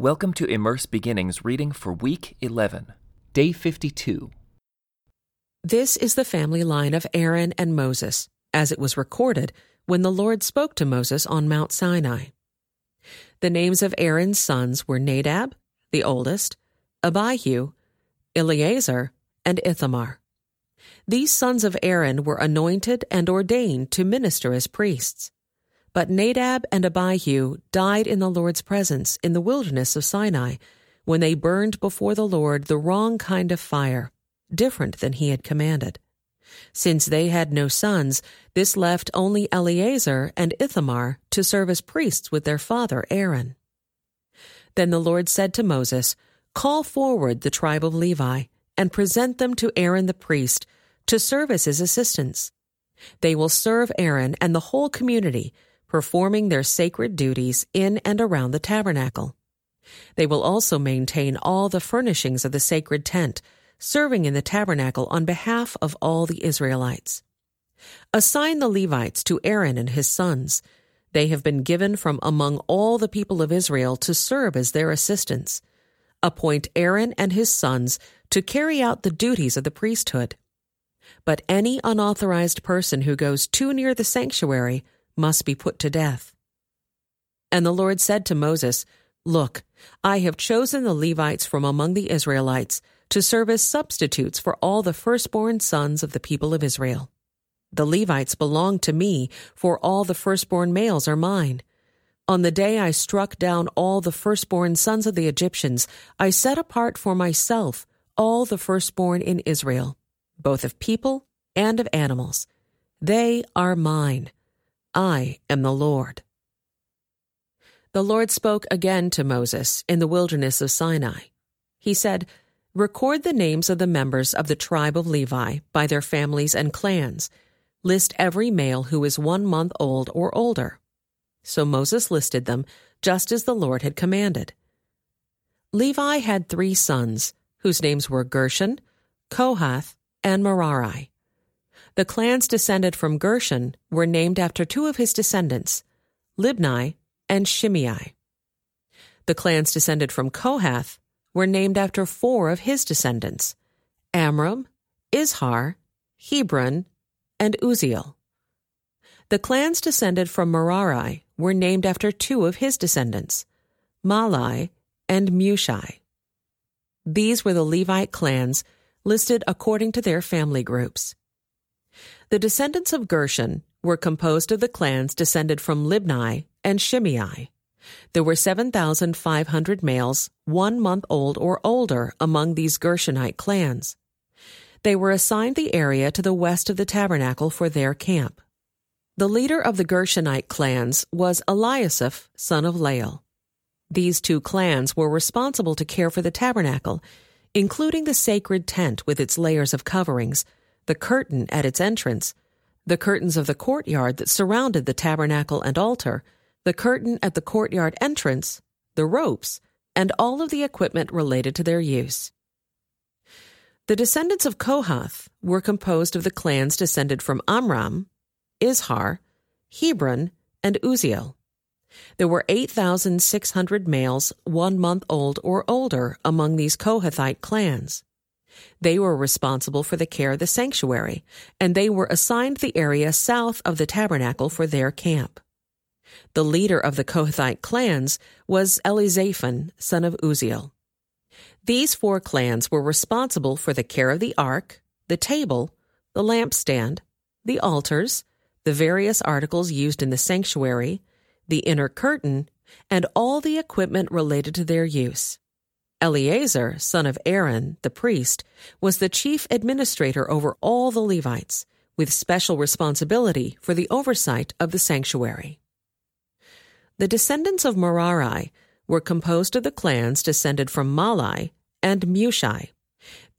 Welcome to Immerse Beginnings reading for week 11, day 52. This is the family line of Aaron and Moses, as it was recorded when the Lord spoke to Moses on Mount Sinai. The names of Aaron's sons were Nadab, the oldest, Abihu, Eleazar, and Ithamar. These sons of Aaron were anointed and ordained to minister as priests. But Nadab and Abihu died in the Lord's presence in the wilderness of Sinai when they burned before the Lord the wrong kind of fire, different than he had commanded. Since they had no sons, this left only Eleazar and Ithamar to serve as priests with their father Aaron. Then the Lord said to Moses, Call forward the tribe of Levi and present them to Aaron the priest to serve as his assistants. They will serve Aaron and the whole community performing their sacred duties in and around the tabernacle. They will also maintain all the furnishings of the sacred tent, serving in the tabernacle on behalf of all the Israelites. Assign the Levites to Aaron and his sons. They have been given from among all the people of Israel to serve as their assistants. Appoint Aaron and his sons to carry out the duties of the priesthood. But any unauthorized person who goes too near the sanctuary must be put to death. And the Lord said to Moses, Look, I have chosen the Levites from among the Israelites to serve as substitutes for all the firstborn sons of the people of Israel. The Levites belong to me, for all the firstborn males are mine. On the day I struck down all the firstborn sons of the Egyptians, I set apart for myself all the firstborn in Israel, both of people and of animals. They are mine. I am the Lord. The Lord spoke again to Moses in the wilderness of Sinai. He said, Record the names of the members of the tribe of Levi by their families and clans. List every male who is one month old or older. So Moses listed them, just as the Lord had commanded. Levi had three sons, whose names were Gershon, Kohath, and Merari. The clans descended from Gershon were named after two of his descendants, Libni and Shimei. The clans descended from Kohath were named after four of his descendants, Amram, Izhar, Hebron, and Uzziel. The clans descended from Merari were named after two of his descendants, Mahli and Mushi. These were the Levite clans listed according to their family groups. The descendants of Gershon were composed of the clans descended from Libni and Shimei. There were 7,500 males, one month old or older, among these Gershonite clans. They were assigned the area to the west of the tabernacle for their camp. The leader of the Gershonite clans was Eliasaph, son of Lael. These two clans were responsible to care for the tabernacle, including the sacred tent with its layers of coverings, the curtain at its entrance, the curtains of the courtyard that surrounded the tabernacle and altar, the curtain at the courtyard entrance, the ropes, and all of the equipment related to their use. The descendants of Kohath were composed of the clans descended from Amram, Izhar, Hebron, and Uzziel. There were 8,600 males one month old or older among these Kohathite clans. They were responsible for the care of the sanctuary, and they were assigned the area south of the tabernacle for their camp. The leader of the Kohathite clans was Elizaphan, son of Uzziel. These four clans were responsible for the care of the ark, the table, the lampstand, the altars, the various articles used in the sanctuary, the inner curtain, and all the equipment related to their use. Eleazar, son of Aaron, the priest, was the chief administrator over all the Levites, with special responsibility for the oversight of the sanctuary. The descendants of Merari were composed of the clans descended from Mahli and Mushi.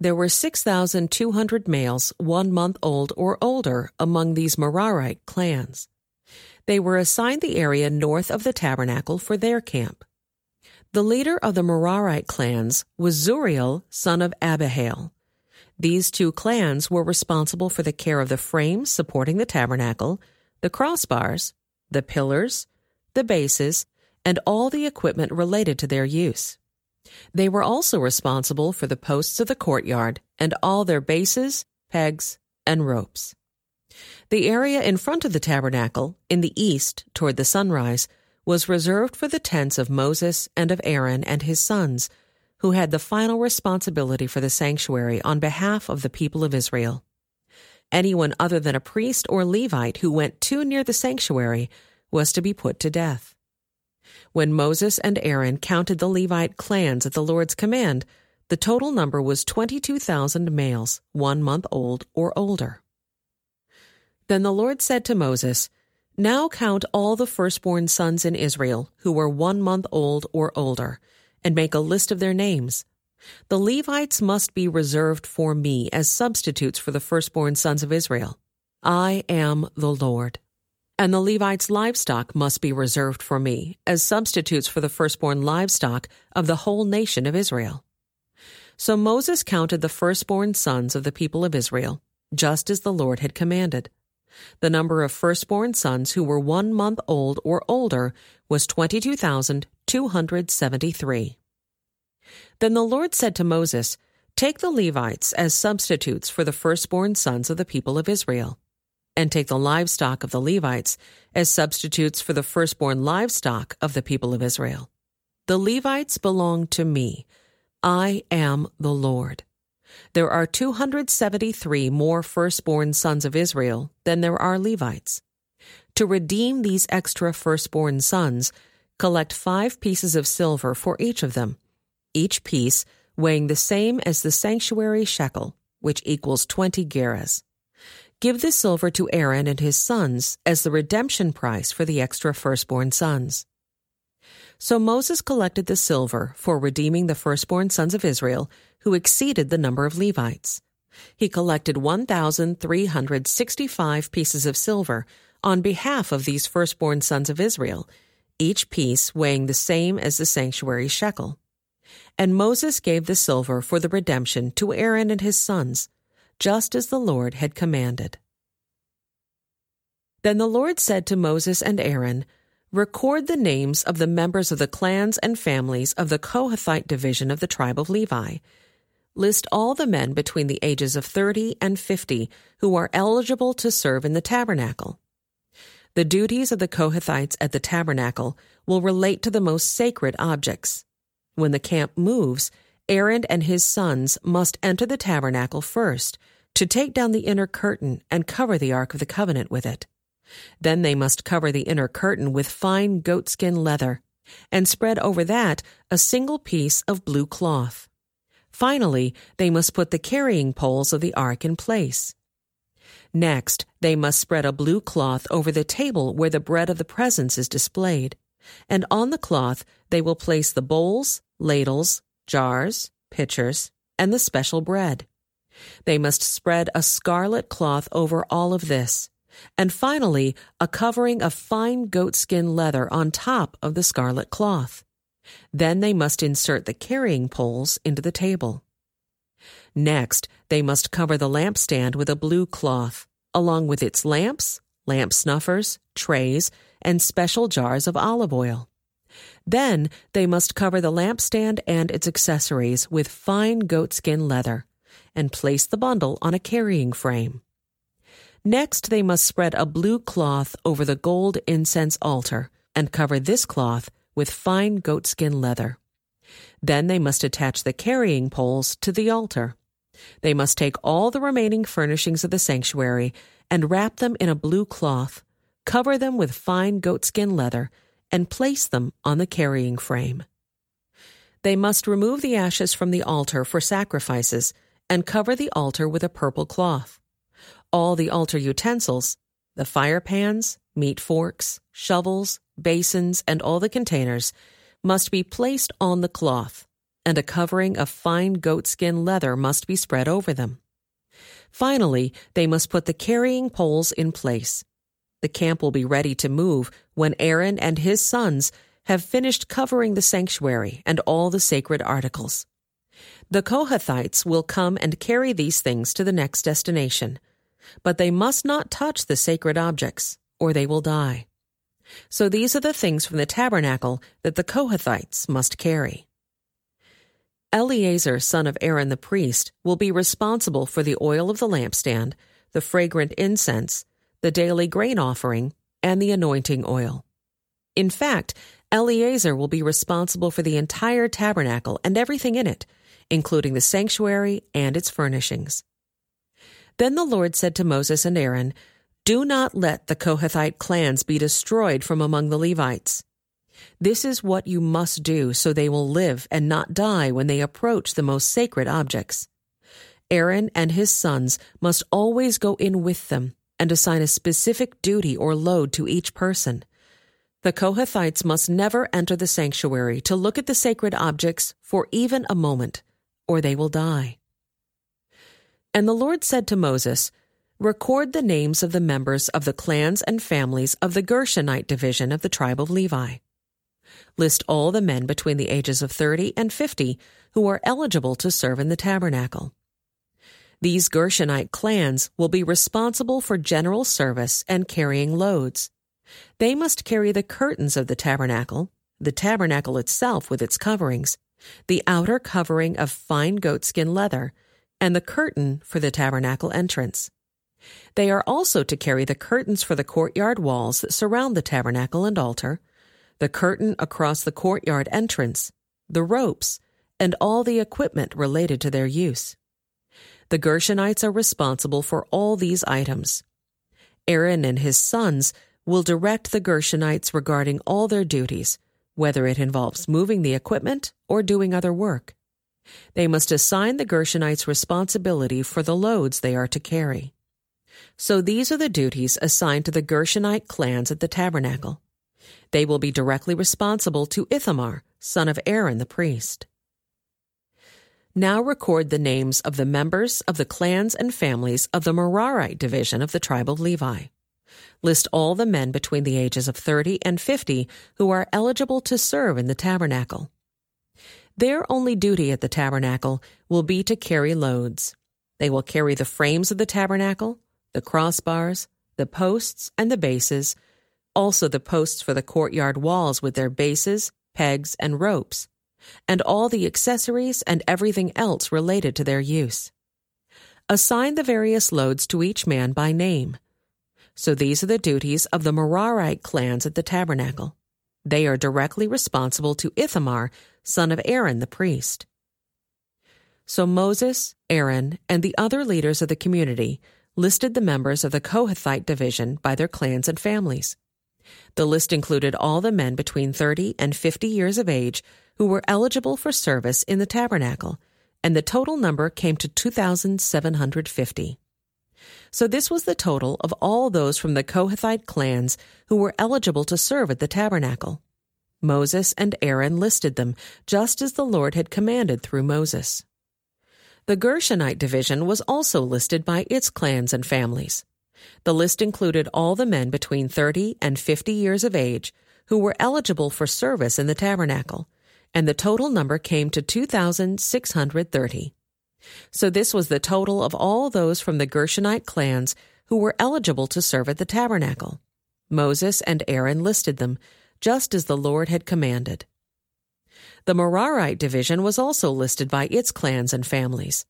There were 6,200 males one month old or older among these Merarite clans. They were assigned the area north of the tabernacle for their camp. The leader of the Merarite clans was Zuriel, son of Abihail. These two clans were responsible for the care of the frames supporting the tabernacle, the crossbars, the pillars, the bases, and all the equipment related to their use. They were also responsible for the posts of the courtyard and all their bases, pegs, and ropes. The area in front of the tabernacle, in the east toward the sunrise, was reserved for the tents of Moses and of Aaron and his sons, who had the final responsibility for the sanctuary on behalf of the people of Israel. Anyone other than a priest or Levite who went too near the sanctuary was to be put to death. When Moses and Aaron counted the Levite clans at the Lord's command, the total number was 22,000 males, one month old or older. Then the Lord said to Moses, Now count all the firstborn sons in Israel who were one month old or older, and make a list of their names. The Levites must be reserved for me as substitutes for the firstborn sons of Israel. I am the Lord. And the Levites' livestock must be reserved for me as substitutes for the firstborn livestock of the whole nation of Israel. So Moses counted the firstborn sons of the people of Israel, just as the Lord had commanded. The number of firstborn sons who were one month old or older was 22,273. Then the Lord said to Moses, Take the Levites as substitutes for the firstborn sons of the people of Israel, and take the livestock of the Levites as substitutes for the firstborn livestock of the people of Israel. The Levites belong to me. I am the Lord. There are 273 more firstborn sons of Israel than there are Levites. To redeem these extra firstborn sons, collect five pieces of silver for each of them each piece weighing the same as the sanctuary shekel, which equals 20 gerahs. Give the silver to Aaron and his sons as the redemption price for the extra firstborn sons. So Moses collected the silver for redeeming the firstborn sons of Israel who exceeded the number of Levites. He collected 1,365 pieces of silver on behalf of these firstborn sons of Israel, each piece weighing the same as the sanctuary shekel. And Moses gave the silver for the redemption to Aaron and his sons, just as the Lord had commanded. Then the Lord said to Moses and Aaron, Record the names of the members of the clans and families of the Kohathite division of the tribe of Levi. List all the men between the ages of 30 and 50 who are eligible to serve in the tabernacle. The duties of the Kohathites at the tabernacle will relate to the most sacred objects. When the camp moves, Aaron and his sons must enter the tabernacle first to take down the inner curtain and cover the Ark of the Covenant with it. Then they must cover the inner curtain with fine goatskin leather and spread over that a single piece of blue cloth. Finally, they must put the carrying poles of the ark in place. Next, they must spread a blue cloth over the table where the bread of the presence is displayed, and on the cloth they will place the bowls, ladles, jars, pitchers, and the special bread. They must spread a scarlet cloth over all of this, and finally a covering of fine goatskin leather on top of the scarlet cloth. Then they must insert the carrying poles into the table. Next, they must cover the lampstand with a blue cloth, along with its lamps, lamp snuffers, trays, and special jars of olive oil. Then they must cover the lampstand and its accessories with fine goatskin leather and place the bundle on a carrying frame. Next, they must spread a blue cloth over the gold incense altar and cover this cloth with fine goatskin leather. Then they must attach the carrying poles to the altar. They must take all the remaining furnishings of the sanctuary and wrap them in a blue cloth, cover them with fine goatskin leather, and place them on the carrying frame. They must remove the ashes from the altar for sacrifices and cover the altar with a purple cloth. All the altar utensils, the fire pans, meat forks, shovels, basins, and all the containers must be placed on the cloth, and a covering of fine goatskin leather must be spread over them. Finally, they must put the carrying poles in place the camp will be ready to move when Aaron and his sons have finished covering the sanctuary and all the sacred articles. The Kohathites will come and carry these things to the next destination, but they must not touch the sacred objects, or they will die. So these are the things from the tabernacle that the Kohathites must carry. Eleazar, son of Aaron the priest, will be responsible for the oil of the lampstand, the fragrant incense, the daily grain offering, and the anointing oil. In fact, Eleazar will be responsible for the entire tabernacle and everything in it, including the sanctuary and its furnishings. Then the Lord said to Moses and Aaron, Do not let the Kohathite clans be destroyed from among the Levites. This is what you must do so they will live and not die when they approach the most sacred objects. Aaron and his sons must always go in with them and assign a specific duty or load to each person. The Kohathites must never enter the sanctuary to look at the sacred objects for even a moment, or they will die. And the Lord said to Moses, Record the names of the members of the clans and families of the Gershonite division of the tribe of Levi. List all the men between the ages of 30 and 50 who are eligible to serve in the tabernacle. These Gershonite clans will be responsible for general service and carrying loads. They must carry the curtains of the tabernacle, the tabernacle itself with its coverings, the outer covering of fine goatskin leather, and the curtain for the tabernacle entrance. They are also to carry the curtains for the courtyard walls that surround the tabernacle and altar, the curtain across the courtyard entrance, the ropes, and all the equipment related to their use. The Gershonites are responsible for all these items. Aaron and his sons will direct the Gershonites regarding all their duties, whether it involves moving the equipment or doing other work. They must assign the Gershonites responsibility for the loads they are to carry. So these are the duties assigned to the Gershonite clans at the tabernacle. They will be directly responsible to Ithamar, son of Aaron the priest. Now record the names of the members of the clans and families of the Merarite division of the tribe of Levi. List all the men between the ages of 30 and 50 who are eligible to serve in the tabernacle. Their only duty at the tabernacle will be to carry loads. They will carry the frames of the tabernacle, the crossbars, the posts, and the bases, also the posts for the courtyard walls with their bases, pegs, and ropes and all the accessories and everything else related to their use. Assign the various loads to each man by name. So these are the duties of the Merarite clans at the tabernacle. They are directly responsible to Ithamar, son of Aaron the priest. So Moses, Aaron, and the other leaders of the community listed the members of the Kohathite division by their clans and families. The list included all the men between 30 and 50 years of age who were eligible for service in the tabernacle, and the total number came to 2,750. So this was the total of all those from the Kohathite clans who were eligible to serve at the tabernacle. Moses and Aaron listed them, just as the Lord had commanded through Moses. The Gershonite division was also listed by its clans and families. The list included all the men between 30 and 50 years of age who were eligible for service in the tabernacle, and the total number came to 2,630. So this was the total of all those from the Gershonite clans who were eligible to serve at the tabernacle. Moses and Aaron listed them, just as the Lord had commanded. The Merarite division was also listed by its clans and families.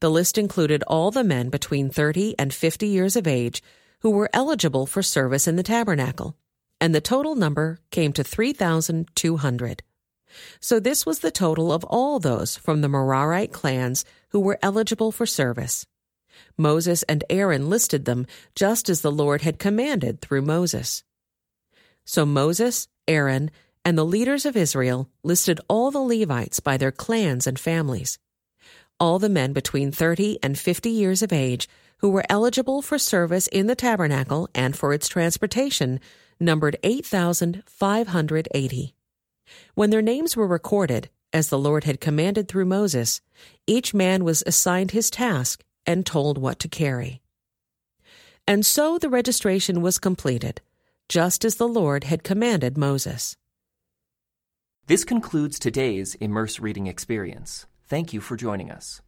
The list included all the men between 30 and 50 years of age who were eligible for service in the tabernacle, and the total number came to 3,200. So this was the total of all those from the Merarite clans who were eligible for service. Moses and Aaron listed them just as the Lord had commanded through Moses. So Moses, Aaron, and the leaders of Israel listed all the Levites by their clans and families. All the men between 30 and 50 years of age who were eligible for service in the tabernacle and for its transportation numbered 8,580. When their names were recorded, as the Lord had commanded through Moses, each man was assigned his task and told what to carry. And so the registration was completed, just as the Lord had commanded Moses. This concludes today's Immerse Reading Experience. Thank you for joining us.